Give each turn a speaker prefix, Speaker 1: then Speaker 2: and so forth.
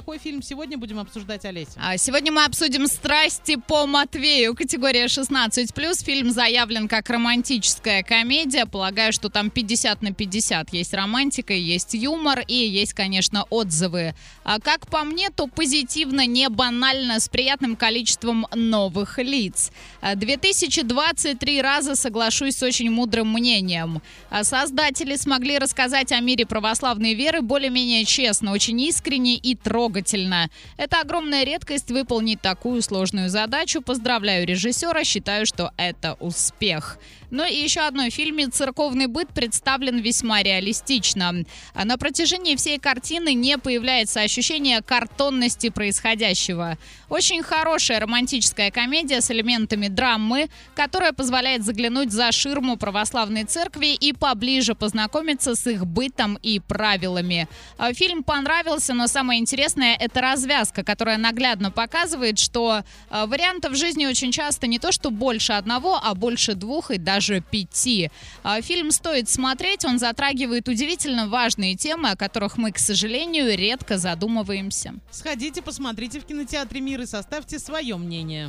Speaker 1: какой фильм сегодня будем обсуждать, Олеся?
Speaker 2: А сегодня мы обсудим «Страсти по Матвею». Категория 16+. Фильм заявлен как романтическая комедия. Полагаю, что там 50 на 50. Есть романтика, есть юмор и есть, конечно, отзывы. А как по мне, то позитивно, не банально, с приятным количеством новых лиц. 2023 раза соглашусь с очень мудрым мнением. Создатели смогли рассказать о мире православной веры более-менее честно, очень искренне и трогательно. Это огромная редкость выполнить такую сложную задачу. Поздравляю режиссера, считаю, что это успех. Но и еще одной фильме «Церковный быт» представлен весьма реалистично. А на протяжении всей картины не появляется ощущение картонности происходящего. Очень хорошая романтическая комедия с элементами драмы, которая позволяет заглянуть за ширму православной церкви и поближе познакомиться с их бытом и правилами. А фильм понравился, но самое интересное – это развязка, которая наглядно показывает, что а, вариантов жизни очень часто не то, что больше одного, а больше двух и даже даже пяти. А, фильм стоит смотреть, он затрагивает удивительно важные темы, о которых мы, к сожалению, редко задумываемся.
Speaker 1: Сходите, посмотрите в кинотеатре «Мир» и составьте свое мнение.